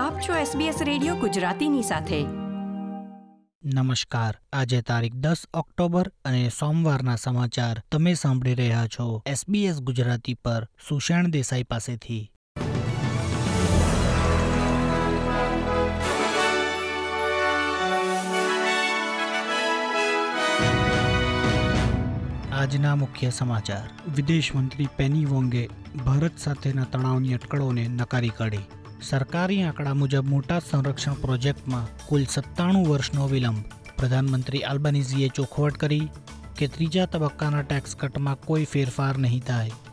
આપ છો SBS radio ગુજરાતીની સાથે. નમસ્કાર. આજે તારીખ દસ ઓક્ટોબર અને સોમવારના સમાચાર તમે સાંભળી રહ્યા છો SBS ગુજરાતી પર સુષેણ દેસાઈ પાસેથી. આજના મુખ્ય સમાચાર. વિદેશ મંત્રી પેની વોંગે ભારત સાથેના તણાવની અટકળોને નકારી કાઢી. સરકારી આંકડા મુજબ મોટા સંરક્ષણ પ્રોજેક્ટમાં કુલ સત્તાણું વર્ષનો વિલંબ. પ્રધાનમંત્રી આલ્બનીઝીએ ચોખવટ કરી કે ત્રીજા તબક્કાના ટેક્સ કટમાં કોઈ ફેરફાર નહીં થાય.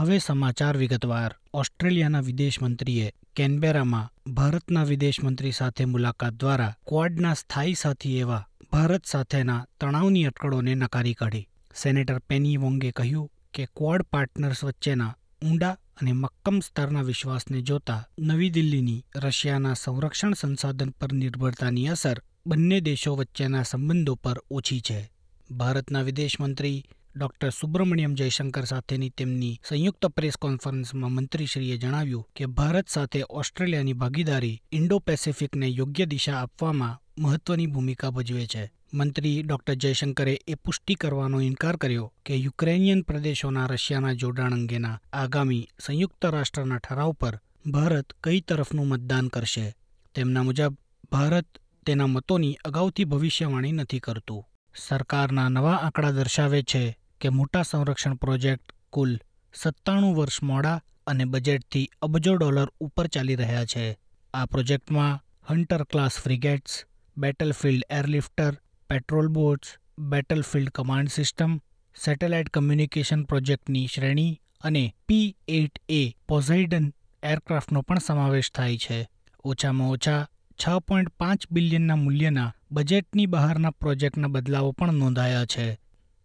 હવે સમાચાર વિગતવાર. ઓસ્ટ્રેલિયાના વિદેશમંત્રીએ કેનબેરામાં ભારતના વિદેશમંત્રી સાથે મુલાકાત દ્વારા ક્વાડના સ્થાયી સાથી એવા ભારત સાથેના તણાવની અટકળોને નકારી કાઢી. સેનેટર પેની વોંગે કહ્યું કે ક્વાડ પાર્ટનર્સ વચ્ચેના ઊંડા અને મક્કમ સ્તરના વિશ્વાસને જોતા નવી દિલ્હીની રશિયાના સંરક્ષણ સંસાધન પર નિર્ભરતાની અસર બંને દેશો વચ્ચેના સંબંધો પર ઓછી છે. ભારતના વિદેશ મંત્રી ડોક્ટર સુબ્રમણ્યમ જયશંકર સાથેની તેમની સંયુક્ત પ્રેસ કોન્ફરન્સમાં મંત્રીશ્રીએ જણાવ્યું કે ભારત સાથે ઓસ્ટ્રેલિયાની ભાગીદારી ઇન્ડો પેસેફિકને યોગ્ય દિશા આપવામાં મહત્વની ભૂમિકા ભજવે છે. મંત્રી ડોક્ટર જયશંકરે એ પુષ્ટિ કરવાનો ઇનકાર કર્યો કે યુક્રેનિયન પ્રદેશોના રશિયાના જોડાણ અંગેના આગામી સંયુક્ત રાષ્ટ્રના ઠરાવ પર ભારત કઈ તરફનું મતદાન કરશે. તેમના મુજબ, ભારત તેના મતોની અગાઉથી ભવિષ્યવાણી નથી કરતું. સરકારના નવા આંકડા દર્શાવે છે કે મોટા સંરક્ષણ પ્રોજેક્ટ કુલ સત્તાણું વર્ષ મોડા અને બજેટથી અબજો ડોલર ઉપર ચાલી રહ્યા છે. આ પ્રોજેક્ટમાં Hunter class frigates, battlefield airlifter, patrol boats, battlefield command system, satellite communication પ્રોજેક્ટની શ્રેણી અને પી એટ એ પોઝાઇડન એરક્રાફ્ટનો પણ સમાવેશ થાય છે. ઓછામાં ઓછા છ પોઈન્ટ પાંચ બિલિયનના મૂલ્યના બજેટની બહારના પ્રોજેક્ટના બદલાવો પણ નોંધાયા છે.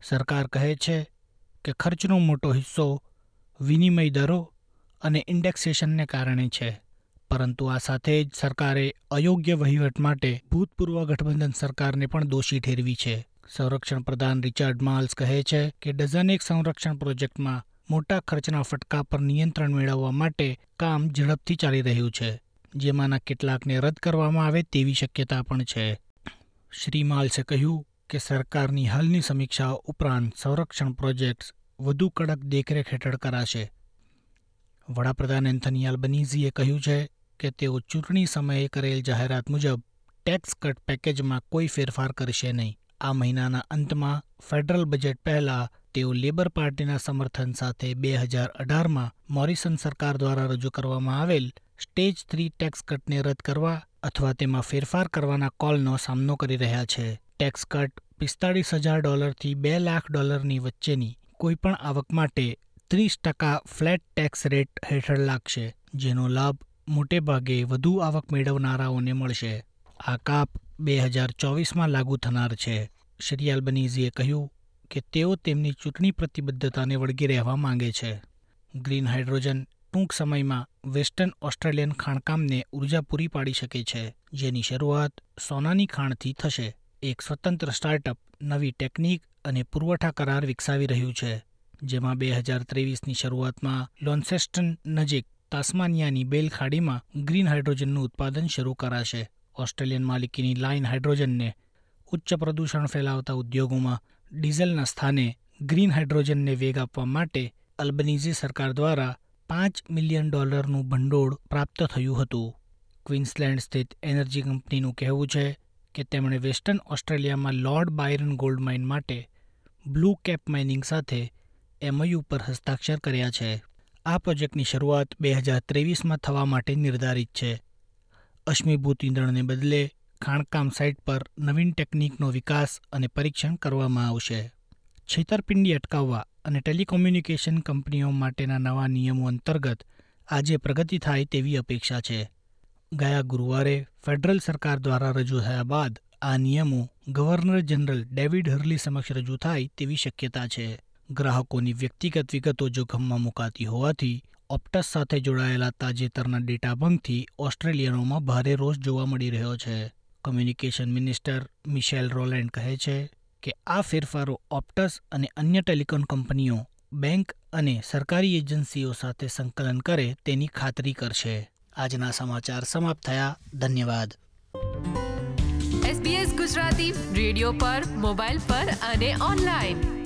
સરકાર કહે છે કે ખર્ચનો મોટો હિસ્સો વિનિમય દરો અને ઇન્ડેક્સેશનને કારણે છે. પરંતુ આ સાથે જ સરકારે અયોગ્ય વહીવટ માટે ભૂતપૂર્વ ગઠબંધન સરકારને પણ દોષી ઠેરવી છે. સંરક્ષણ પ્રધાન રિચાર્ડ માલ્સ કહે છે કે ડઝનેક સંરક્ષણ પ્રોજેક્ટમાં મોટા ખર્ચના ફટકા પર નિયંત્રણ મેળવવા માટે કામ ઝડપથી ચાલી રહ્યું છે, જેમાંના કેટલાકને રદ કરવામાં આવે તેવી શક્યતા પણ છે. શ્રી માલ્સે કહ્યું કે સરકારની હાલની સમીક્ષાઓ ઉપરાંત સંરક્ષણ પ્રોજેક્ટ્સ વધુ કડક દેખરેખ હેઠળ કરાશે. વડાપ્રધાન એન્થની આલ્બનીઝીએ કહ્યું છે કે તેઓ ચૂંટણી સમયે કરેલ જાહેરાત મુજબ ટેક્સ કટ પેકેજમાં કોઈ ફેરફાર કરશે નહીં. આ મહિનાના અંતમાં ફેડરલ બજેટ પહેલા તેઓ લેબર પાર્ટીના સમર્થન સાથે બે હજાર અઢારમાં મોરિસન સરકાર દ્વારા રજૂ કરવામાં આવેલ સ્ટેજ થ્રી ટેક્સ કટને રદ કરવા અથવા તેમાં ફેરફાર કરવાના કોલનો સામનો કરી રહ્યા છે. ટેક્સ કટ પિસ્તાળીસ હજાર ડોલરથી બે લાખ ડોલરની વચ્ચેની કોઈપણ આવક માટે ત્રીસ ટકા ફ્લેટ ટેક્સ રેટ હેઠળ લાગશે, જેનો લાભ મોટેભાગે વધુ આવક મેળવનારાઓને મળશે. આ કાપ બે હજાર ચોવીસમાં લાગુ થનાર છે. શ્રી આલ્બનીઝીએ કહ્યું કે તેઓ તેમની ચૂંટણી પ્રતિબદ્ધતાને વળગી રહેવા માંગે છે. ગ્રીન હાઇડ્રોજન ટૂંક સમયમાં વેસ્ટર્ન ઓસ્ટ્રેલિયન ખાણકામને ઊર્જા પૂરી પાડી શકે છે, જેની શરૂઆત સોનાની ખાણથી થશે. એક સ્વતંત્ર સ્ટાર્ટઅપ, નવી ટેકનિક અને પુરવઠા કરાર વિકસાવી રહ્યું છે, જેમાં બે હજાર ત્રેવીસની શરૂઆતમાં લોન્સેસ્ટન નજીક તાસ્માનિયાની બેલ ખાડીમાં ગ્રીન હાઇડ્રોજનનું ઉત્પાદન શરૂ કરાશે. ઓસ્ટ્રેલિયન માલિકીની લાઇન હાઇડ્રોજનને ઉચ્ચ પ્રદૂષણ ફેલાવતા ઉદ્યોગોમાં ડીઝલના સ્થાને ગ્રીન હાઇડ્રોજનને વેગ આપવા માટે અલ્બનીઝી સરકાર દ્વારા પાંચ મિલિયન ડોલરનું ભંડોળ પ્રાપ્ત થયું હતું. ક્વીન્સલેન્ડ સ્થિત એનર્જી કંપનીનું કહેવું છે કે તેમણે વેસ્ટર્ન ઓસ્ટ્રેલિયામાં લોર્ડ બાયરન ગોલ્ડ માઇન માટે બ્લુ કેપ માઇનિંગ સાથે એમઓયુ પર હસ્તાક્ષર કર્યા છે. આ પ્રોજેક્ટની શરૂઆત બે હજાર ત્રેવીસમાં થવા માટે નિર્ધારિત છે. અશ્મિભૂત ઈંધણને બદલે ખાણકામ સાઇટ પર નવીન ટેકનિકનો વિકાસ અને પરીક્ષણ કરવામાં આવશે. છેતરપિંડી અટકાવવા અને ટેલિકોમ્યુનિકેશન કંપનીઓ માટેના નવા નિયમો અંતર્ગત આજે પ્રગતિ થાય તેવી અપેક્ષા છે. ગયા ગુરુવારે ફેડરલ સરકાર દ્વારા રજૂ થયા બાદ આ નિયમો ગવર્નર જનરલ ડેવિડ હર્લી સમક્ષ રજૂ થાય તેવી શક્યતા છે. ગ્રાહકોની વ્યક્તિગત વિગતો જોખમમાં મુકાતી હોવાથી ઓપ્ટસ સાથે જોડાયેલા તાજેતરના ડેટા ભંગથી ઓસ્ટ્રેલિયનોમાં ભારે રોષ જોવા મળી રહ્યો છે. કમ્યુનિકેશન મિનિસ્ટર મિશેલ રોલેન્ડ કહે છે કે આ ફેરફારો ઓપ્ટસ અને અન્ય ટેલિકોમ કંપનીઓ, બેંક અને સરકારી એજન્સીઓ સાથે સંકલન કરે તેની ખાતરી કરશે. આજના સમાચાર સમાપ્ત થયા. ધન્યવાદ. SBS ગુજરાતી રેડિયો પર મોબાઈલ પર અને ઓનલાઈન.